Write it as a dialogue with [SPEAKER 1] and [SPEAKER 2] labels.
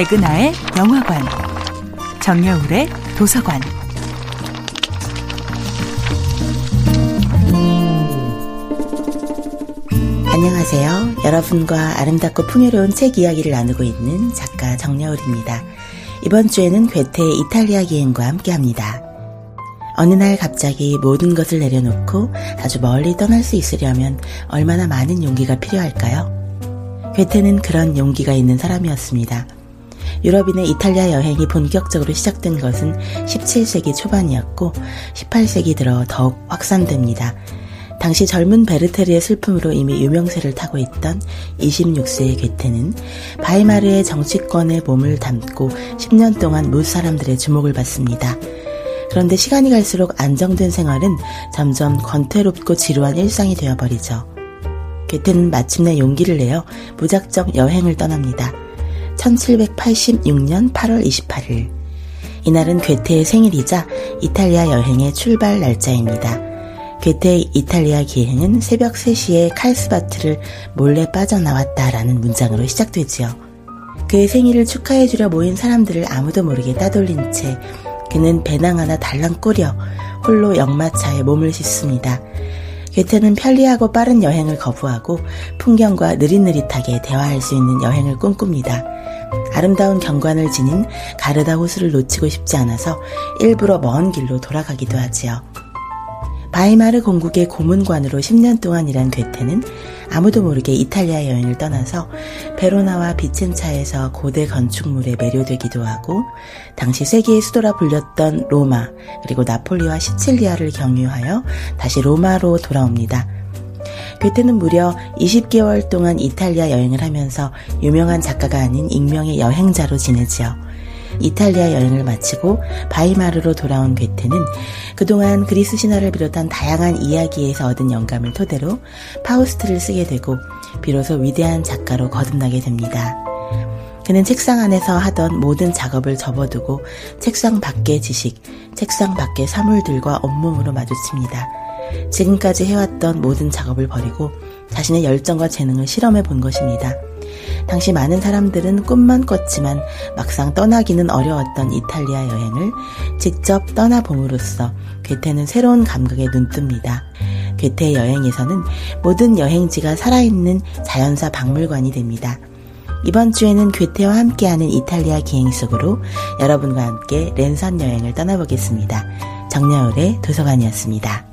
[SPEAKER 1] 백은하의 영화관, 정여울의 도서관.
[SPEAKER 2] 안녕하세요. 여러분과 아름답고 풍요로운 책 이야기를 나누고 있는 작가 정여울입니다. 이번 주에는 괴테의 이탈리아 기행과 함께 합니다. 어느 날 갑자기 모든 것을 내려놓고 아주 멀리 떠날 수 있으려면 얼마나 많은 용기가 필요할까요? 괴테는 그런 용기가 있는 사람이었습니다. 유럽인의 이탈리아 여행이 본격적으로 시작된 것은 17세기 초반이었고 18세기 들어 더욱 확산됩니다. 당시 젊은 베르테르의 슬픔으로 이미 유명세를 타고 있던 26세의 괴테는 바이마르의 정치권에 몸을 담고 10년 동안 못 사람들의 주목을 받습니다. 그런데 시간이 갈수록 안정된 생활은 점점 권태롭고 지루한 일상이 되어버리죠. 괴테는 마침내 용기를 내어 무작정 여행을 떠납니다. 1786년 8월 28일. 이날은 괴테의 생일이자 이탈리아 여행의 출발 날짜입니다. 괴테의 이탈리아 기행은 새벽 3시에 칼스바트를 몰래 빠져나왔다라는 문장으로 시작되지요. 그의 생일을 축하해주려 모인 사람들을 아무도 모르게 따돌린 채 그는 배낭 하나 달랑 꾸려 홀로 역마차에 몸을 싣습니다. 괴테는 편리하고 빠른 여행을 거부하고 풍경과 느릿느릿하게 대화할 수 있는 여행을 꿈꿉니다. 아름다운 경관을 지닌 가르다 호수를 놓치고 싶지 않아서 일부러 먼 길로 돌아가기도 하지요. 바이마르 공국의 고문관으로 10년 동안 일한 괴테는 아무도 모르게 이탈리아 여행을 떠나서 베로나와 비첸차에서 고대 건축물에 매료되기도 하고 당시 세계의 수도라 불렸던 로마 그리고 나폴리와 시칠리아를 경유하여 다시 로마로 돌아옵니다. 괴테는 무려 20개월 동안 이탈리아 여행을 하면서 유명한 작가가 아닌 익명의 여행자로 지내지요. 이탈리아 여행을 마치고 바이마르로 돌아온 괴테는 그동안 그리스 신화를 비롯한 다양한 이야기에서 얻은 영감을 토대로 파우스트를 쓰게 되고 비로소 위대한 작가로 거듭나게 됩니다. 그는 책상 안에서 하던 모든 작업을 접어두고 책상 밖의 지식, 책상 밖의 사물들과 온몸으로 마주칩니다. 지금까지 해왔던 모든 작업을 버리고 자신의 열정과 재능을 실험해 본 것입니다. 당시 많은 사람들은 꿈만 꿨지만 막상 떠나기는 어려웠던 이탈리아 여행을 직접 떠나봄으로써 괴테는 새로운 감각에 눈뜹니다. 괴테의 여행에서는 모든 여행지가 살아있는 자연사 박물관이 됩니다. 이번 주에는 괴테와 함께하는 이탈리아 기행 속으로 여러분과 함께 랜선 여행을 떠나보겠습니다. 정여울의 도서관이었습니다.